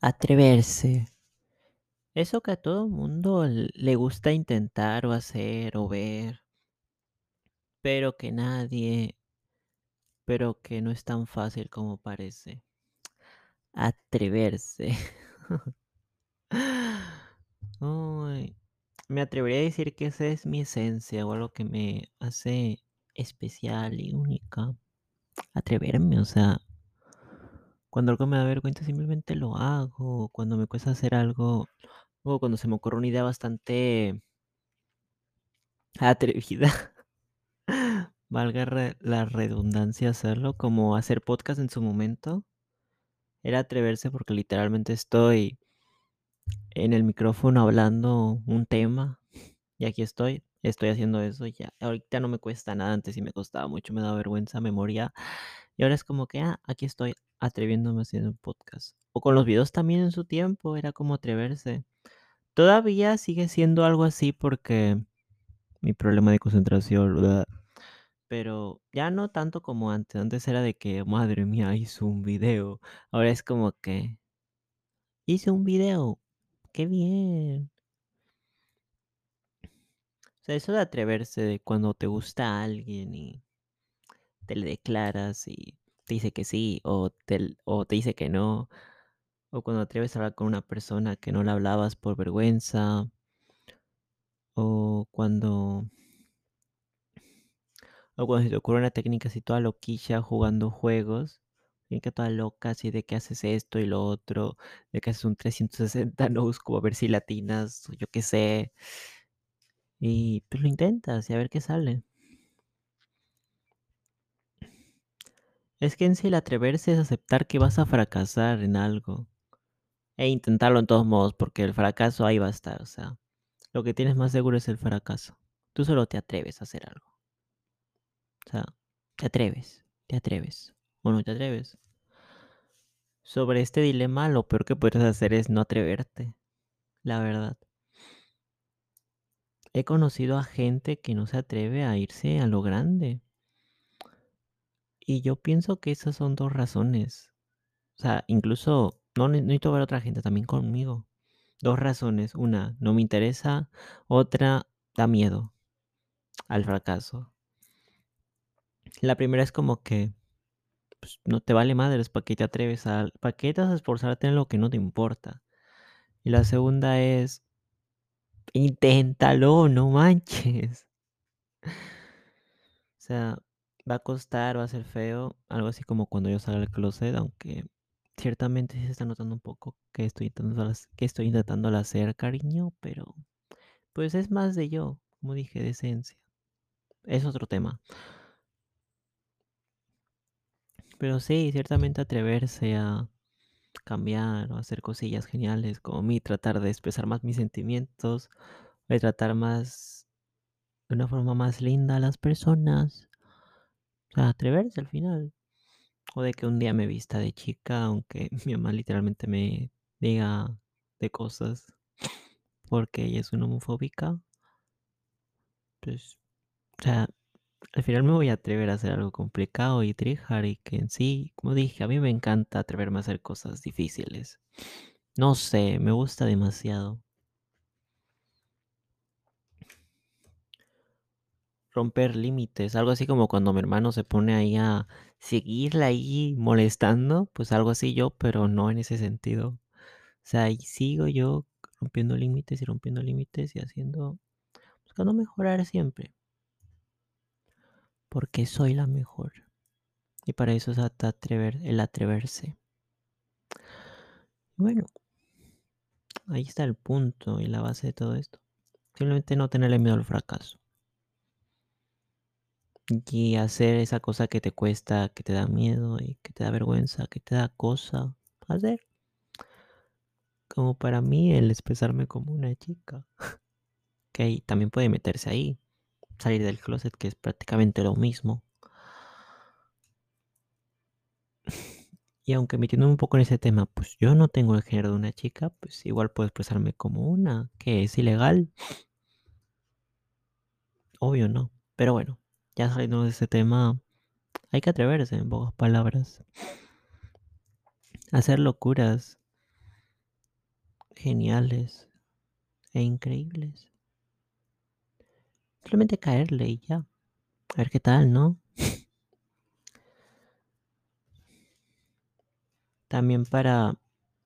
Atreverse. Eso que a todo mundo le gusta intentar o hacer o ver. Pero que nadie pero que no es tan fácil como parece. Atreverse. Me atrevería a decir que esa es mi esencia o algo que me hace especial y única. Atreverme, o sea cuando algo me da vergüenza simplemente lo hago, cuando me cuesta hacer algo, o cuando se me ocurre una idea bastante atrevida, valga la redundancia hacerlo, como hacer podcast en su momento. Era atreverse porque literalmente estoy en el micrófono hablando un tema, y aquí estoy, estoy haciendo eso ya. Ahorita no me cuesta nada, antes sí me costaba mucho, me daba vergüenza, me moría, y ahora es como que, ah, aquí estoy atreviéndome haciendo un podcast. O con los videos también en su tiempo, era como atreverse. Todavía sigue siendo algo así porque mi problema de concentración, pero ya no tanto como antes. Antes era de que, madre mía, hizo un video. Ahora es como que hice un video, qué bien. O sea, eso de atreverse, de cuando te gusta alguien y te le declaras y te dice que sí o te o te dice que no, o cuando atreves a hablar con una persona que no le hablabas por vergüenza. O cuando o cuando se te ocurre una técnica así toda loquilla jugando juegos, que toda loca, así de que haces esto y lo otro, de que haces un 360 no-scope a ver si latinas, o yo qué sé. Y, pues, lo intentas y a ver qué sale. Es que en sí el atreverse es aceptar que vas a fracasar en algo, e intentarlo en todos modos, porque el fracaso ahí va a estar, o sea, lo que tienes más seguro es el fracaso. Tú solo te atreves a hacer algo. O sea, te atreves, te atreves, o no te atreves. Sobre este dilema, lo peor que puedes hacer es no atreverte, la verdad. He conocido a gente que no se atreve a irse a lo grande. Y yo pienso que esas son 2 razones. O sea, incluso no ne necesito a otra gente, también conmigo. 2 razones, una, no me interesa, otra, da miedo al fracaso. La primera es como que, pues, no te vale madres, ¿para qué te atreves a para qué te vas a esforzarte en lo que no te importa? Y la segunda es inténtalo, no manches. O sea, va a costar, va a ser feo, algo así como cuando yo salga del closet, aunque ciertamente se está notando un poco que estoy intentando que estoy intentándolo hacer, cariño, pero, pues, es más de yo, como dije, de esencia. Es otro tema. Pero sí, ciertamente atreverse a cambiar o hacer cosillas geniales, como mí, tratar de expresar más mis sentimientos, de tratar más de una forma más linda a las personas. O sea, atreverse al final. O de que un día me vista de chica, aunque mi mamá literalmente me diga de cosas, porque ella es una homofóbica. Pues, o sea, al final me voy a atrever a hacer algo complicado y tryhard, y que en sí, como dije, a mí me encanta atreverme a hacer cosas difíciles. No sé, me gusta demasiado. Romper límites, algo así como cuando mi hermano se pone ahí a seguirla ahí molestando, pues algo así yo, pero no en ese sentido. O sea, ahí sigo yo rompiendo límites y rompiendo límites y haciendo buscando mejorar siempre. Porque soy la mejor. Y para eso es atrever el atreverse. Bueno. Ahí está el punto y la base de todo esto. Simplemente no tenerle miedo al fracaso. Y hacer esa cosa que te cuesta, que te da miedo y que te da vergüenza, que te da cosa, hacer. Como para mí el expresarme como una chica. Que también puede meterse ahí. Salir del closet, que es prácticamente lo mismo. Y aunque metiéndome un poco en ese tema, pues yo no tengo el género de una chica, pues igual puedo expresarme como una, que es ilegal. Obvio no, pero bueno, ya saliendo de ese tema, hay que atreverse, en pocas palabras. Hacer locuras. geniales e increíbles. Simplemente caerle y ya. A ver qué tal, ¿no? También para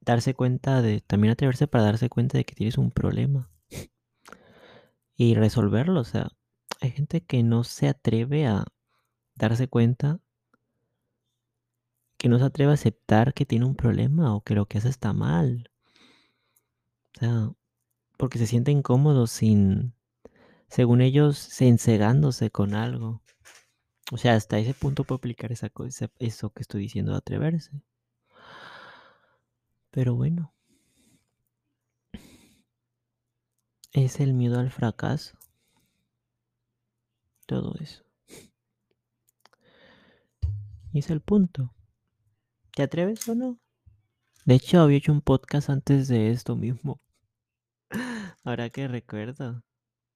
darse cuenta de, también atreverse para darse cuenta de que tienes un problema y resolverlo. O sea, hay gente que no se atreve a darse cuenta, que no se atreve a aceptar que tiene un problema o que lo que hace está mal. O sea, porque se siente incómodo sin, según ellos, encegándose con algo. O sea, hasta ese punto puedo aplicar esa cosa, eso que estoy diciendo de atreverse. Pero bueno. Es el miedo al fracaso. Todo eso. Y es el punto. ¿Te atreves o no? De hecho, había hecho un podcast antes de esto mismo. Ahora que recuerdo.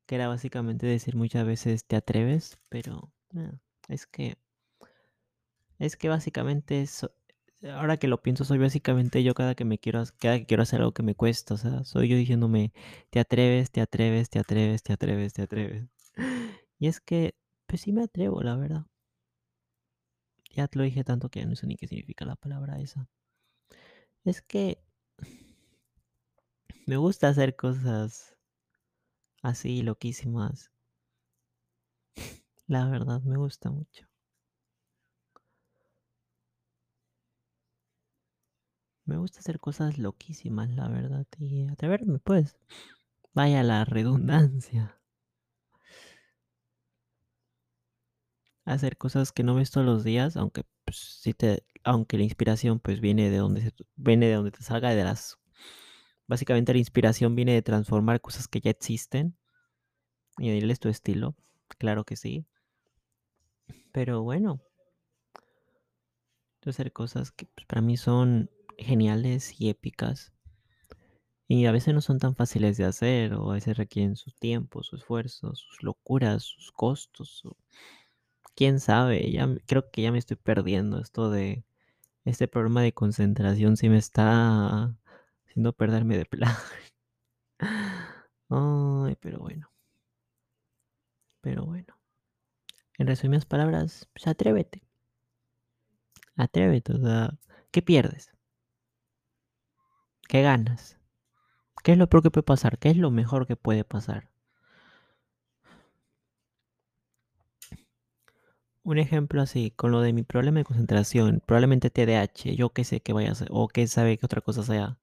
Que era básicamente decir muchas veces te atreves, pero es que. Es que básicamente eso, ahora que lo pienso, soy básicamente yo cada que me quiero, cada que quiero hacer algo que me cuesta, o sea, soy yo diciéndome, te atreves, te atreves, te atreves, te atreves, te atreves. Y es que, pues sí me atrevo, la verdad. Ya te lo dije tanto que no sé ni qué significa la palabra esa. Es que me gusta hacer cosas así loquísimas. La verdad, me gusta mucho. Me gusta hacer cosas loquísimas, la verdad, y atreverme, pues. Vaya la redundancia. Hacer cosas que no ves todos los días, aunque pues, te, aunque la inspiración pues viene de donde viene de donde te salga de las básicamente la inspiración viene de transformar cosas que ya existen y darles tu estilo, claro que sí. Pero bueno, hacer cosas que pues, para mí son geniales y épicas. Y a veces no son tan fáciles de hacer, o a veces requieren su tiempo, su esfuerzo, sus locuras, sus costos. Quién sabe, ya creo que ya me estoy perdiendo. Esto de este problema de concentración sí me está haciendo perderme de plan. Ay, pero bueno. Pero bueno. En resumidas palabras, pues atrévete. Atrévete, o sea, ¿qué pierdes? ¿Qué ganas? ¿Qué es lo peor que puede pasar? ¿Qué es lo mejor que puede pasar? Un ejemplo así, con lo de mi problema de concentración, probablemente TDAH, yo qué sé que vaya a ser, o qué sabe que otra cosa sea.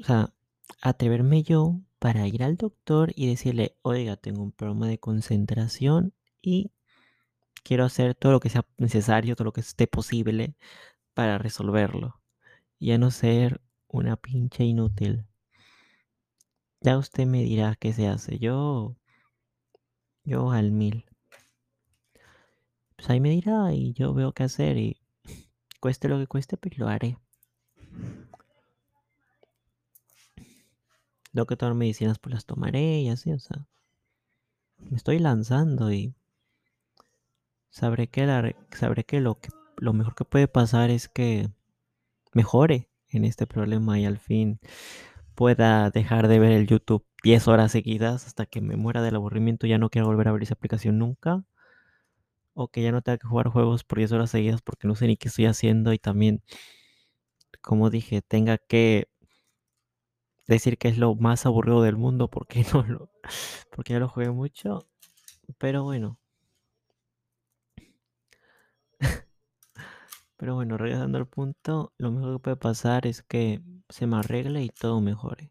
O sea, atreverme yo para ir al doctor y decirle, oiga, tengo un problema de concentración y quiero hacer todo lo que sea necesario, todo lo que esté posible para resolverlo. Y a no ser una pinche inútil. Ya usted me dirá qué se hace. Yo. Yo al mil. Pues ahí me dirá y yo veo qué hacer y cueste lo que cueste, pues lo haré. Tengo que tomar medicinas, pues las tomaré y así, o sea. Me estoy lanzando y sabré que, la, sabré que lo, que lo mejor que puede pasar es que mejore en este problema y al fin pueda dejar de ver el YouTube 10 horas seguidas hasta que me muera del aburrimiento y ya no quiero volver a abrir esa aplicación nunca. O que ya no tenga que jugar juegos por 10 horas seguidas porque no sé ni qué estoy haciendo y también, como dije, tenga que decir que es lo más aburrido del mundo porque no lo, porque ya lo jugué mucho. Pero bueno. Pero bueno, regresando al punto, lo mejor que puede pasar es que se me arregle y todo mejore.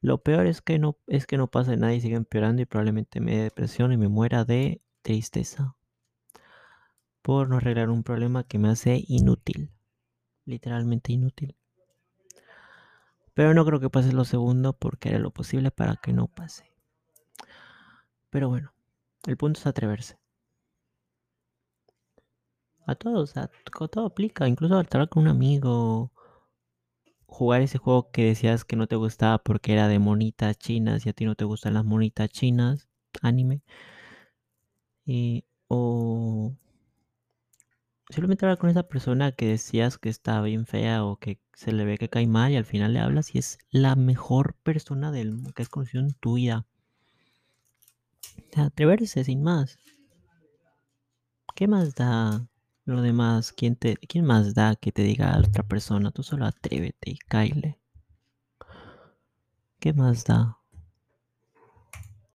Lo peor es que no, es que no pase nada y siga empeorando y probablemente me dé depresión y me muera de tristeza. Por no arreglar un problema que me hace inútil. Literalmente inútil. Pero no creo que pase lo segundo porque haré lo posible para que no pase. Pero bueno, el punto es atreverse. A todos, a, todo aplica, incluso al estar con un amigo, jugar ese juego que decías que no te gustaba porque era de monitas chinas y a ti no te gustan las monitas chinas, anime. o simplemente hablar con esa persona que decías que está bien fea o que se le ve que cae mal y al final le hablas y es la mejor persona del mundo que has conocido en tu vida. Atreverse sin más. ¿Qué más da lo demás? ¿Quién te quién más da que te diga a otra persona? Tú solo atrévete y cáele. ¿Qué más da?